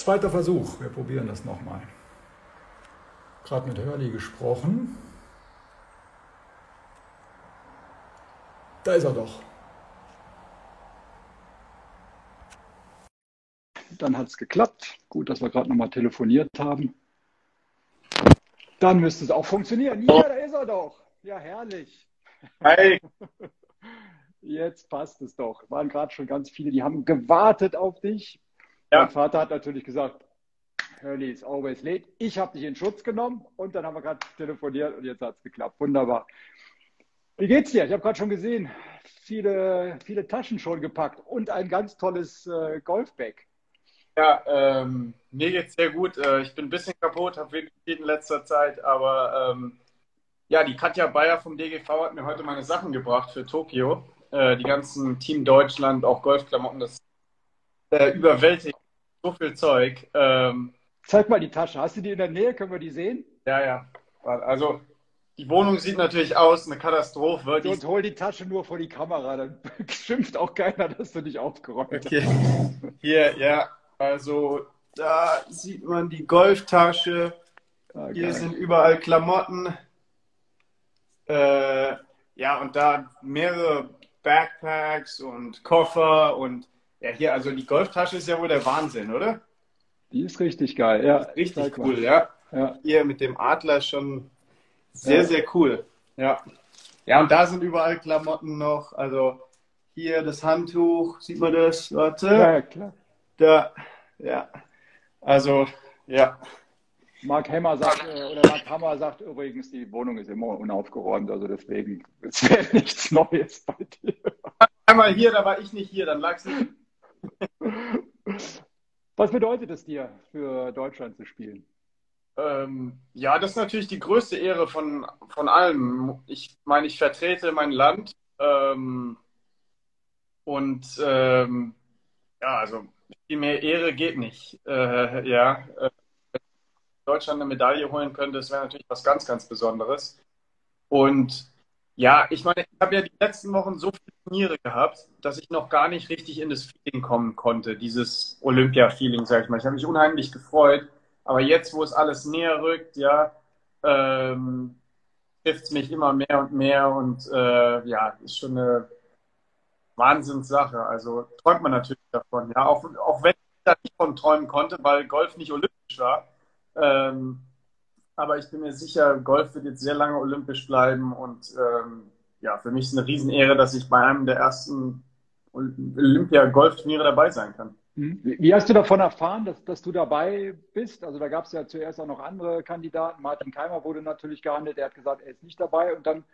zweiter Versuch. Wir probieren das nochmal. Gerade mit Hurley gesprochen. Da ist er doch. Dann hat es geklappt. Gut, dass wir gerade nochmal telefoniert haben. Dann müsste es auch funktionieren. Ja, da ist er doch. Ja, herrlich. Hi. Jetzt passt es doch. Es waren gerade schon ganz viele, die haben gewartet auf dich. Ja. Mein Vater hat natürlich gesagt, Hurley is always late. Ich habe dich in Schutz genommen und dann haben wir gerade telefoniert und jetzt hat es geklappt. Wunderbar. Wie geht's dir? Ich habe gerade schon gesehen, viele, viele Taschen schon gepackt und ein ganz tolles äh, Golfbag. Ja, ähm, mir geht's sehr gut. Äh, ich bin ein bisschen kaputt, habe wenig in letzter Zeit, aber ähm, ja, die Katja Bayer vom DGV hat mir heute meine Sachen gebracht für Tokio. Äh, die ganzen Team Deutschland, auch Golfklamotten, das äh, überwältigt so viel Zeug. Ähm, Zeig mal die Tasche. Hast du die in der Nähe? Können wir die sehen? ja, ja. Also die Wohnung sieht natürlich aus, eine Katastrophe. Die Und hol die Tasche nur vor die Kamera, dann schimpft auch keiner, dass du nicht aufgeräumt hast. Okay. Hier, ja. Also da sieht man die Golftasche. Ah, Hier geil. sind überall Klamotten. Äh, ja, und da mehrere Backpacks und Koffer und ja, hier, also die Golftasche ist ja wohl der Wahnsinn, oder? Die ist richtig geil, ja. Richtig cool, ja. Ja. Hier mit dem Adler schon sehr, Ja. sehr cool. Ja. Ja, und da sind überall Klamotten noch. Also hier das Handtuch, sieht man das? Warte. ja, klar. Da, ja. Also, ja. Mark Hammer sagt, äh, oder Mark Hammer sagt übrigens, die Wohnung ist immer unaufgeräumt, also deswegen, es wäre nichts Neues bei dir. Einmal hier, da war ich nicht hier, dann lag's nicht. Was bedeutet es dir, für Deutschland zu spielen? Ähm, ja, das ist natürlich die größte Ehre von, von allen. Ich meine, ich vertrete mein Land. Ähm, und ähm, ja, also viel mehr Ehre geht nicht. Äh, ja, äh, wenn Deutschland eine Medaille holen könnte, das wäre natürlich was ganz, ganz Besonderes. Und ja, ich meine, ich habe ja die letzten Wochen so viele Turniere gehabt, dass ich noch gar nicht richtig in das Feeling kommen konnte, dieses Olympia-Feeling, sag ich mal. Ich habe mich unheimlich gefreut. Aber jetzt, wo es alles näher rückt, ja, ähm, trifft es mich immer mehr und mehr und äh, ja, ist schon eine Wahnsinnssache. Also träumt man natürlich davon, ja, auch, auch wenn ich da nicht von träumen konnte, weil Golf nicht olympisch war. Ähm, aber ich bin mir sicher, Golf wird jetzt sehr lange olympisch bleiben und ähm, ja, für mich ist eine Riesenehre, dass ich bei einem der ersten Olympia-Golfturniere dabei sein kann. Hm? Wie hast du davon erfahren, dass, dass du dabei bist? Also da gab es ja zuerst auch noch andere Kandidaten. Martin Keimer wurde natürlich gehandelt, der hat gesagt, er ist nicht dabei und dann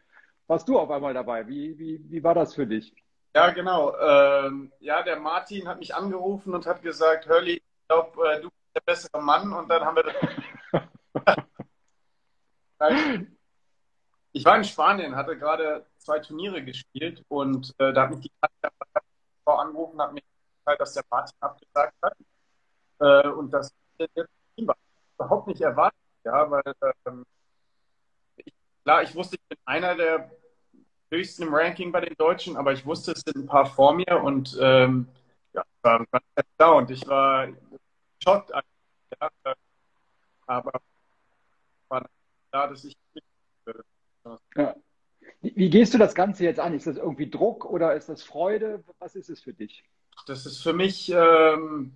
warst du auf einmal dabei. Wie, wie, wie war das für dich? Ja, genau. Ähm, ja, der Martin hat mich angerufen und hat gesagt, Hurley, ich glaube, äh, du bist der bessere Mann. Und dann haben wir das. ich war in Spanien, hatte gerade zwei Turniere gespielt und äh, da hat mich die Katja angerufen, hat mir gesagt, dass der Martin abgesagt hat äh, und dass war. Überhaupt nicht erwartet, ja, weil ähm, ich, klar, ich wusste, ich bin einer der höchsten im Ranking bei den Deutschen, aber ich wusste, es sind ein paar vor mir und ähm, ja, war ganz erstaunt. Ich war schockt, ja, aber war klar, dass ich. Ja. Wie, gehst du das Ganze jetzt an? Ist das irgendwie Druck oder ist das Freude? Was ist es für dich? Das ist für mich ähm,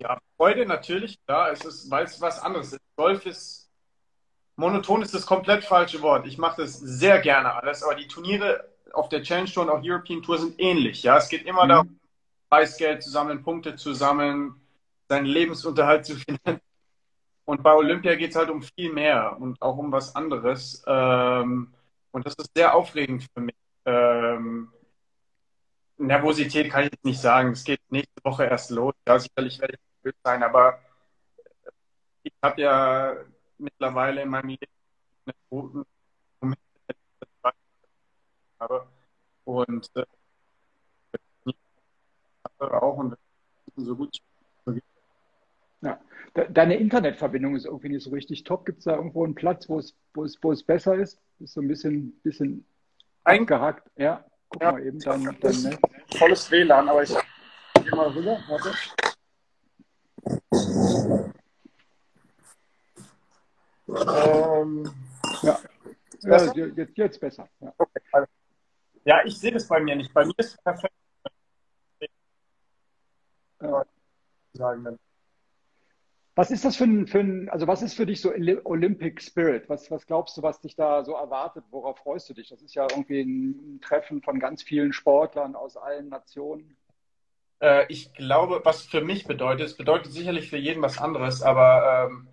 ja Freude natürlich, klar. Es ist, weil es was anderes ist. Golf ist monoton ist das komplett falsche Wort. Ich mache das sehr gerne alles, aber die Turniere auf der Challenge Tour und auch European Tour sind ähnlich. Ja, es geht immer Mhm. darum, Preisgeld zu sammeln, Punkte zu sammeln, seinen Lebensunterhalt zu finanzieren. Und bei Olympia geht es halt um viel mehr und auch um was anderes. Ähm, und das ist sehr aufregend für mich. Ähm, Nervosität kann ich jetzt nicht sagen. Es geht nächste Woche erst los. Ja, sicherlich werde ich nervös sein, aber ich habe ja mittlerweile in meinem Leben einen guten Moment habe. Und äh, auch und so gut Ja deine Internetverbindung ist irgendwie nicht so richtig top. Gibt es da irgendwo einen Platz, wo es, wo es, wo es besser ist? Ist so ein bisschen, bisschen eingehackt. Ja, guck ja, mal eben dann. dann ne? Volles WLAN, aber ich gehe mal rüber. Warte. Ähm, ja. Besser? ja, jetzt, jetzt besser. Ja. Okay, also. ja, ich sehe das bei mir nicht. Bei mir ist es perfekt. Ja. Sagen dann. Was ist das für ein, für ein, also was ist für dich so Olympic Spirit? Was, was glaubst du, was dich da so erwartet? Worauf freust du dich? Das ist ja irgendwie ein Treffen von ganz vielen Sportlern aus allen Nationen. Äh, ich glaube, was für mich bedeutet, es bedeutet sicherlich für jeden was anderes, aber ähm,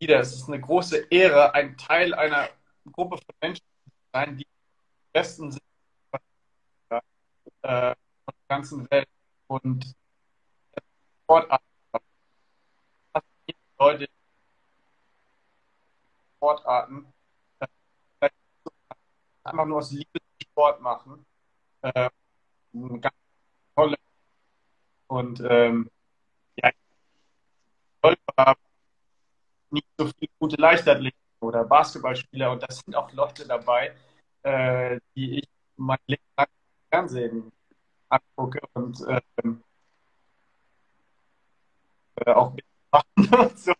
wieder, es ist eine große Ehre, ein Teil einer Gruppe von Menschen zu sein, die die besten sind äh, von der ganzen Welt und Sportarten. Leute Sportarten äh, einfach nur aus Liebe Sport machen. Äh, ganz tolle und ähm, ja, Golfer nicht so viele gute Leichtathleten oder Basketballspieler und da sind auch Leute dabei, äh, die ich mein Leben lang im Fernsehen angucke und ähm, äh, auch machen und so.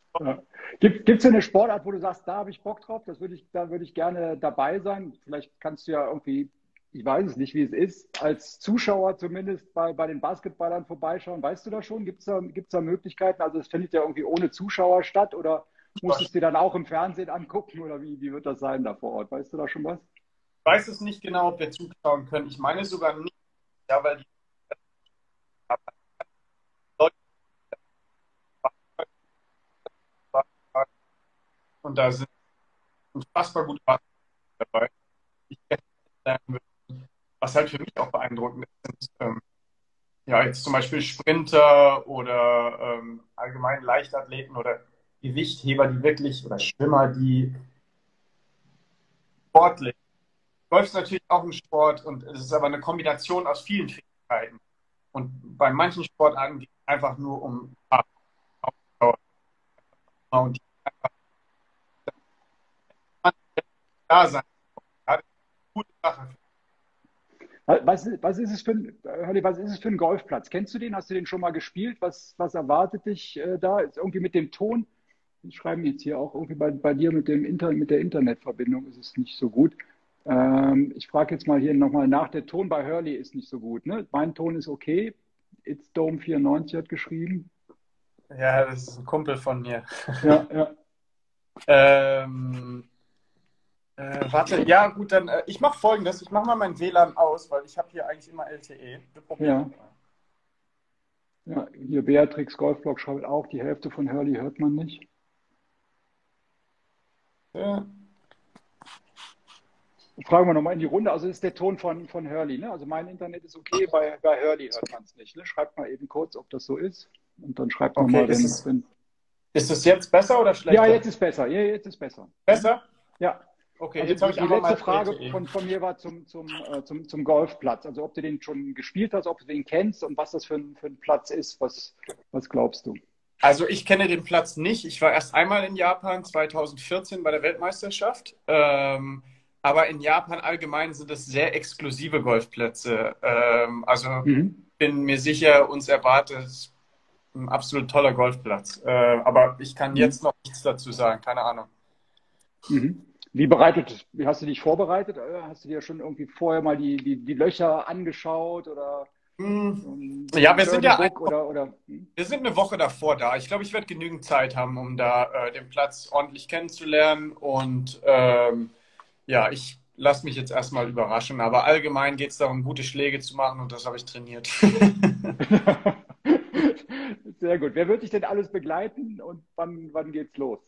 Gibt es eine Sportart, wo du sagst, da habe ich Bock drauf, das würde ich, da würde ich gerne dabei sein? Vielleicht kannst du ja irgendwie ich weiß es nicht, wie es ist, als Zuschauer zumindest bei, bei den Basketballern vorbeischauen. Weißt du da schon? Gibt es da, gibt's da Möglichkeiten? Also es findet ja irgendwie ohne Zuschauer statt oder musst du es dir dann auch im Fernsehen angucken oder wie, wie wird das sein da vor Ort? Weißt du da schon was? Ich weiß es nicht genau, ob wir zuschauen können. Ich meine sogar nicht, ja, weil die und da sind unfassbar gute dabei. Ich hätte was halt für mich auch beeindruckend ist, sind ähm, ja jetzt zum Beispiel Sprinter oder ähm, allgemein Leichtathleten oder Gewichtheber, die wirklich oder Schwimmer, die sportlich. Golf ist natürlich auch ein Sport und es ist aber eine Kombination aus vielen Fähigkeiten. Und bei manchen Sportarten geht es einfach nur um und die einfach da sein. Gute Sache was, was, ist es für ein, was ist es für ein Golfplatz? Kennst du den? Hast du den schon mal gespielt? Was, was erwartet dich äh, da? Ist irgendwie mit dem Ton? Ich schreibe jetzt hier auch irgendwie bei, bei dir mit, dem Inter, mit der Internetverbindung ist es nicht so gut. Ähm, ich frage jetzt mal hier nochmal nach. Der Ton bei Hurley ist nicht so gut. Ne? Mein Ton ist okay. It's Dome 94 hat geschrieben. Ja, das ist ein Kumpel von mir. Ja, ja. ähm, äh, warte, ja gut, dann äh, ich mache folgendes. Ich mache mal mein WLAN aus, weil ich habe hier eigentlich immer LTE. Ja. ja, hier Beatrix Golfblog schreibt auch, die Hälfte von Hurley hört man nicht. Ja. Fragen wir nochmal in die Runde. Also ist der Ton von, von Hurley, ne? Also mein Internet ist okay, bei, bei Hurley hört man es nicht. Ne? Schreibt mal eben kurz, ob das so ist. Und dann schreibt okay, mal, wenn, es. Ist es jetzt besser oder schlechter? Ja, jetzt ist besser. Ja, jetzt ist besser. Besser? Ja. Okay, also jetzt habe ich die letzte Frage von, von, mir war zum, zum, äh, zum, zum Golfplatz. Also ob du den schon gespielt hast, ob du den kennst und was das für ein, für ein Platz ist. Was, was glaubst du? Also ich kenne den Platz nicht. Ich war erst einmal in Japan 2014 bei der Weltmeisterschaft. Ähm, aber in Japan allgemein sind es sehr exklusive Golfplätze. Ähm, also mhm. bin mir sicher, uns erwartet ein absolut toller Golfplatz. Äh, aber ich kann mhm. jetzt noch nichts dazu sagen. Keine Ahnung. Mhm. Wie bereitet, wie hast du dich vorbereitet? Äh, hast du dir schon irgendwie vorher mal die, die, die Löcher angeschaut oder? Hm. Ja, wir sind ja oder, oder, hm? wir sind eine Woche davor da. Ich glaube, ich werde genügend Zeit haben, um da äh, den Platz ordentlich kennenzulernen. Und ähm, ja, ich lasse mich jetzt erstmal überraschen. Aber allgemein geht es darum, gute Schläge zu machen und das habe ich trainiert. Sehr gut. Wer wird dich denn alles begleiten und wann, wann geht's los?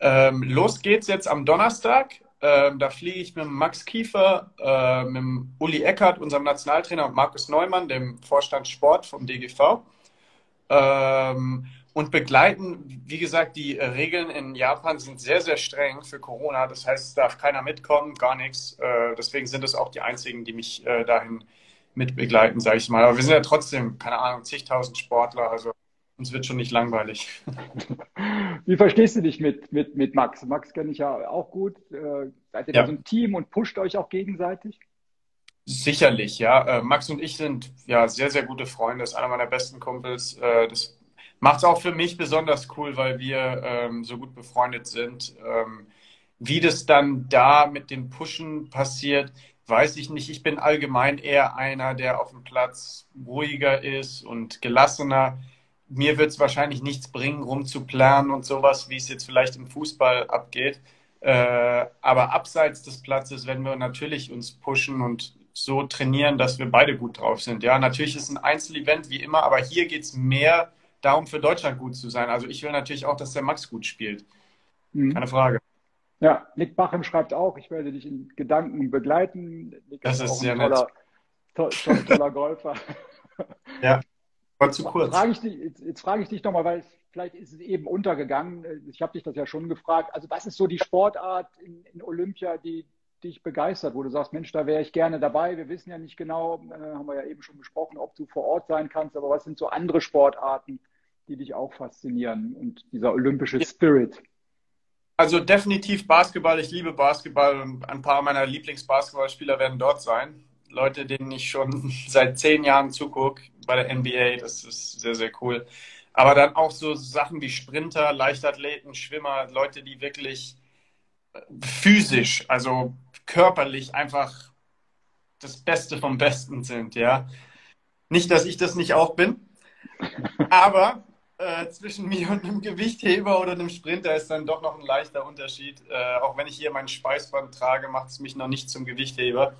Ähm, los geht's jetzt am Donnerstag. Ähm, da fliege ich mit Max Kiefer, äh, mit Uli Eckert, unserem Nationaltrainer, und Markus Neumann, dem Vorstand Sport vom DGV. Ähm, und begleiten, wie gesagt, die äh, Regeln in Japan sind sehr, sehr streng für Corona. Das heißt, es darf keiner mitkommen, gar nichts. Äh, deswegen sind es auch die einzigen, die mich äh, dahin mitbegleiten, sage ich mal. Aber wir sind ja trotzdem, keine Ahnung, zigtausend Sportler. Also uns wird schon nicht langweilig. Wie verstehst du dich mit, mit, mit Max? Max kenne ich ja auch gut. Äh, seid ihr ja. da so ein Team und pusht euch auch gegenseitig? Sicherlich, ja. Äh, Max und ich sind ja sehr, sehr gute Freunde. Das ist einer meiner besten Kumpels. Äh, das macht es auch für mich besonders cool, weil wir ähm, so gut befreundet sind. Ähm, wie das dann da mit dem Pushen passiert, weiß ich nicht. Ich bin allgemein eher einer, der auf dem Platz ruhiger ist und gelassener. Mir wird es wahrscheinlich nichts bringen, rumzuplanen und sowas, wie es jetzt vielleicht im Fußball abgeht. Äh, aber abseits des Platzes, wenn wir natürlich uns pushen und so trainieren, dass wir beide gut drauf sind. Ja, natürlich ist ein Einzelevent wie immer, aber hier geht es mehr darum, für Deutschland gut zu sein. Also ich will natürlich auch, dass der Max gut spielt. Mhm. Keine Frage. Ja, Nick Bachem schreibt auch, ich werde dich in Gedanken begleiten. Nick das ist, ist sehr toller, nett. To toller Golfer. ja, war zu kurz. Frage dich, jetzt, jetzt, frage ich dich nochmal, weil vielleicht ist es eben untergegangen. Ich habe dich das ja schon gefragt. Also was ist so die Sportart in, in Olympia, die dich begeistert, wo du sagst, Mensch, da wäre ich gerne dabei. Wir wissen ja nicht genau, äh, haben wir ja eben schon besprochen, ob du vor Ort sein kannst, aber was sind so andere Sportarten, die dich auch faszinieren und dieser olympische Spirit? Also definitiv Basketball. Ich liebe Basketball und ein paar meiner Lieblingsbasketballspieler werden dort sein. Leute, denen ich schon seit zehn Jahren zugucke bei der NBA. Das ist sehr, sehr cool. Aber dann auch so Sachen wie Sprinter, Leichtathleten, Schwimmer, Leute, die wirklich physisch, also körperlich einfach das Beste vom Besten sind, ja. Nicht, dass ich das nicht auch bin, aber äh, zwischen mir und einem Gewichtheber oder einem Sprinter ist dann doch noch ein leichter Unterschied. Äh, auch wenn ich hier mein Speisband trage, macht es mich noch nicht zum Gewichtheber.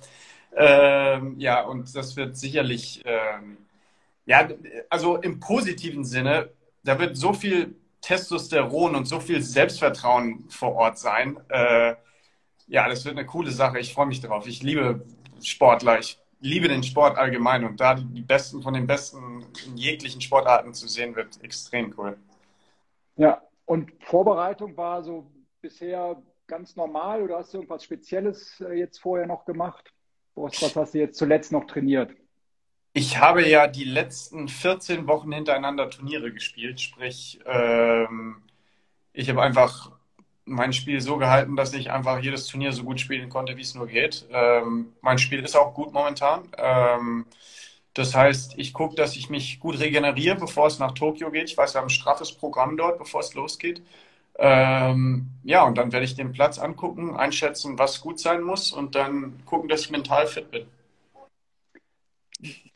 Ähm, ja, und das wird sicherlich, ähm, ja, also im positiven Sinne, da wird so viel Testosteron und so viel Selbstvertrauen vor Ort sein. Äh, ja, das wird eine coole Sache. Ich freue mich drauf. Ich liebe Sportler. Ich liebe den Sport allgemein und da die Besten von den Besten in jeglichen Sportarten zu sehen, wird extrem cool. Ja, und Vorbereitung war so bisher ganz normal oder hast du irgendwas Spezielles äh, jetzt vorher noch gemacht? Was hast du jetzt zuletzt noch trainiert? Ich habe ja die letzten 14 Wochen hintereinander Turniere gespielt, sprich, ähm, ich habe einfach mein Spiel so gehalten, dass ich einfach jedes Turnier so gut spielen konnte, wie es nur geht. Ähm, mein Spiel ist auch gut momentan. Ähm, das heißt, ich gucke, dass ich mich gut regeneriere, bevor es nach Tokio geht. Ich weiß, wir haben ein straffes Programm dort, bevor es losgeht. Ähm, ja, und dann werde ich den Platz angucken, einschätzen, was gut sein muss und dann gucken, dass ich mental fit bin.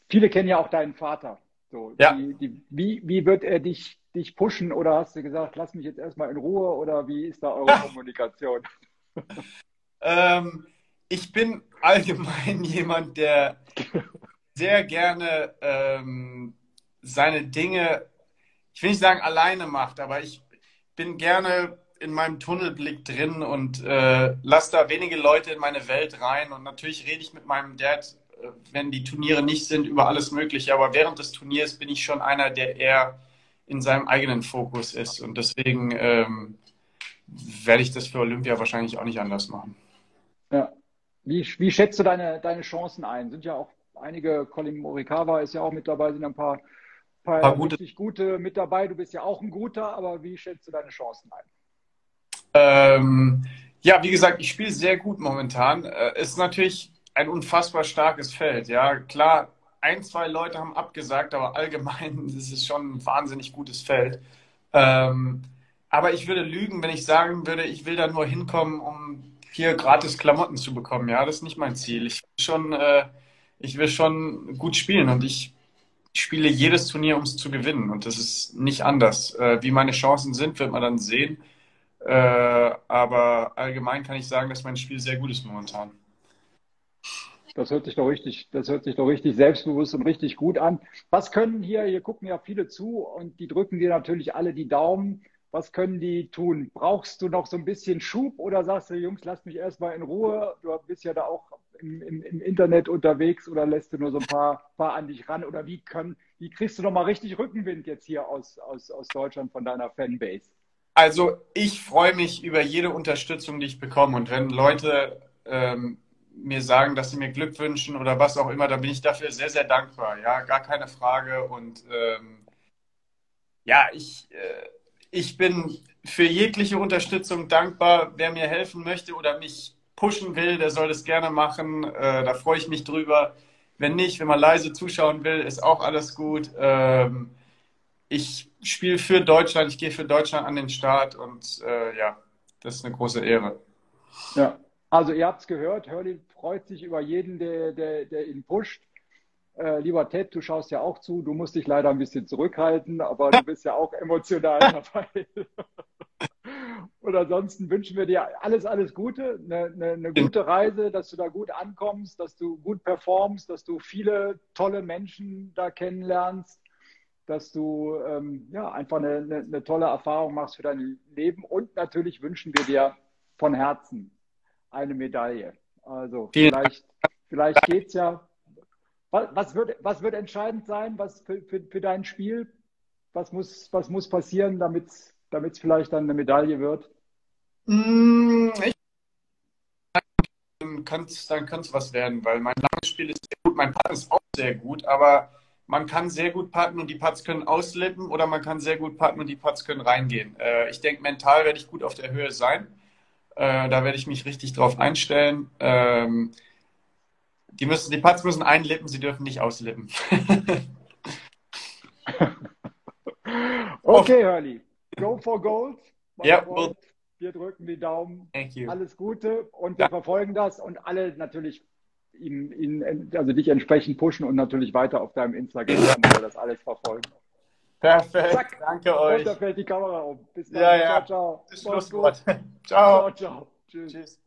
Viele kennen ja auch deinen Vater. So, ja. Die, die, wie, wie wird er dich dich pushen oder hast du gesagt, lass mich jetzt erstmal in Ruhe oder wie ist da eure Kommunikation? ähm, ich bin allgemein jemand, der sehr gerne ähm, seine Dinge, ich will nicht sagen alleine macht, aber ich bin gerne in meinem Tunnelblick drin und äh, lasse da wenige Leute in meine Welt rein. Und natürlich rede ich mit meinem Dad, wenn die Turniere nicht sind, über alles Mögliche. Aber während des Turniers bin ich schon einer, der eher in seinem eigenen Fokus ist. Und deswegen ähm, werde ich das für Olympia wahrscheinlich auch nicht anders machen. Ja. Wie, wie schätzt du deine, deine Chancen ein? Sind ja auch einige, Colin Morikawa ist ja auch mit dabei, sind ein paar, paar, paar gute. richtig gute mit dabei. Du bist ja auch ein guter, aber wie schätzt du deine Chancen ein? Ähm, ja, wie gesagt, ich spiele sehr gut momentan. Äh, ist natürlich ein unfassbar starkes Feld. Ja, klar, ein, zwei Leute haben abgesagt, aber allgemein ist es schon ein wahnsinnig gutes Feld. Ähm, aber ich würde lügen, wenn ich sagen würde, ich will da nur hinkommen, um hier gratis Klamotten zu bekommen. Ja, das ist nicht mein Ziel. Ich will schon, äh, ich will schon gut spielen und ich spiele jedes Turnier, um es zu gewinnen. Und das ist nicht anders. Äh, wie meine Chancen sind, wird man dann sehen. Äh, aber allgemein kann ich sagen, dass mein Spiel sehr gut ist momentan. Das hört sich doch richtig, das hört sich doch richtig selbstbewusst und richtig gut an. Was können hier, hier gucken ja viele zu und die drücken dir natürlich alle die Daumen. Was können die tun? Brauchst du noch so ein bisschen Schub oder sagst du, Jungs, lasst mich erstmal in Ruhe? Du bist ja da auch im, im, im, Internet unterwegs oder lässt du nur so ein paar, paar an dich ran? Oder wie, können, wie kriegst du noch mal richtig Rückenwind jetzt hier aus, aus, aus Deutschland von deiner Fanbase? Also ich freue mich über jede Unterstützung, die ich bekomme. Und wenn Leute ähm, mir sagen, dass sie mir Glück wünschen oder was auch immer, dann bin ich dafür sehr, sehr dankbar. Ja, gar keine Frage. Und ähm, ja, ich, äh, ich bin für jegliche Unterstützung dankbar. Wer mir helfen möchte oder mich pushen will, der soll das gerne machen. Äh, da freue ich mich drüber. Wenn nicht, wenn man leise zuschauen will, ist auch alles gut. Ähm, ich spiele für Deutschland, ich gehe für Deutschland an den Start und äh, ja, das ist eine große Ehre. Ja, also ihr habt es gehört, Hurley freut sich über jeden, der, der, der ihn pusht. Äh, lieber Ted, du schaust ja auch zu, du musst dich leider ein bisschen zurückhalten, aber du bist ja auch emotional dabei. Und ansonsten wünschen wir dir alles, alles Gute, eine, eine, eine, gute Reise, dass du da gut ankommst, dass du gut performst, dass du viele tolle Menschen da kennenlernst, dass du ähm, ja, einfach eine, eine, eine tolle Erfahrung machst für dein Leben. Und natürlich wünschen wir dir von Herzen eine Medaille. Also vielleicht, vielleicht geht es ja. Was wird, was wird entscheidend sein was für, für, für dein Spiel? Was muss, was muss passieren, damit es vielleicht dann eine Medaille wird? Mm, ich dann kann es dann was werden, weil mein langes Spiel ist sehr gut, mein Part ist auch sehr gut, aber man kann sehr gut putten und die Putts können auslippen oder man kann sehr gut putten und die Putts können reingehen. Äh, ich denke, mental werde ich gut auf der Höhe sein. Äh, da werde ich mich richtig drauf einstellen. Ähm, die, müssen, die Putts müssen einlippen, sie dürfen nicht auslippen. okay, Hurley. Go for gold. Ja, well, wir drücken die Daumen. Thank you. Alles Gute und wir ja. verfolgen das und alle natürlich ihn, ihn, also dich entsprechend pushen und natürlich weiter auf deinem Instagram, wo wir das alles verfolgen. Perfekt, Zack. danke euch. Und da fällt die Kamera um. Bis dann. Ja, ja. Ciao, ciao. Bis Schlusswort. ciao. Ciao, ciao. Tschüss. Tschüss.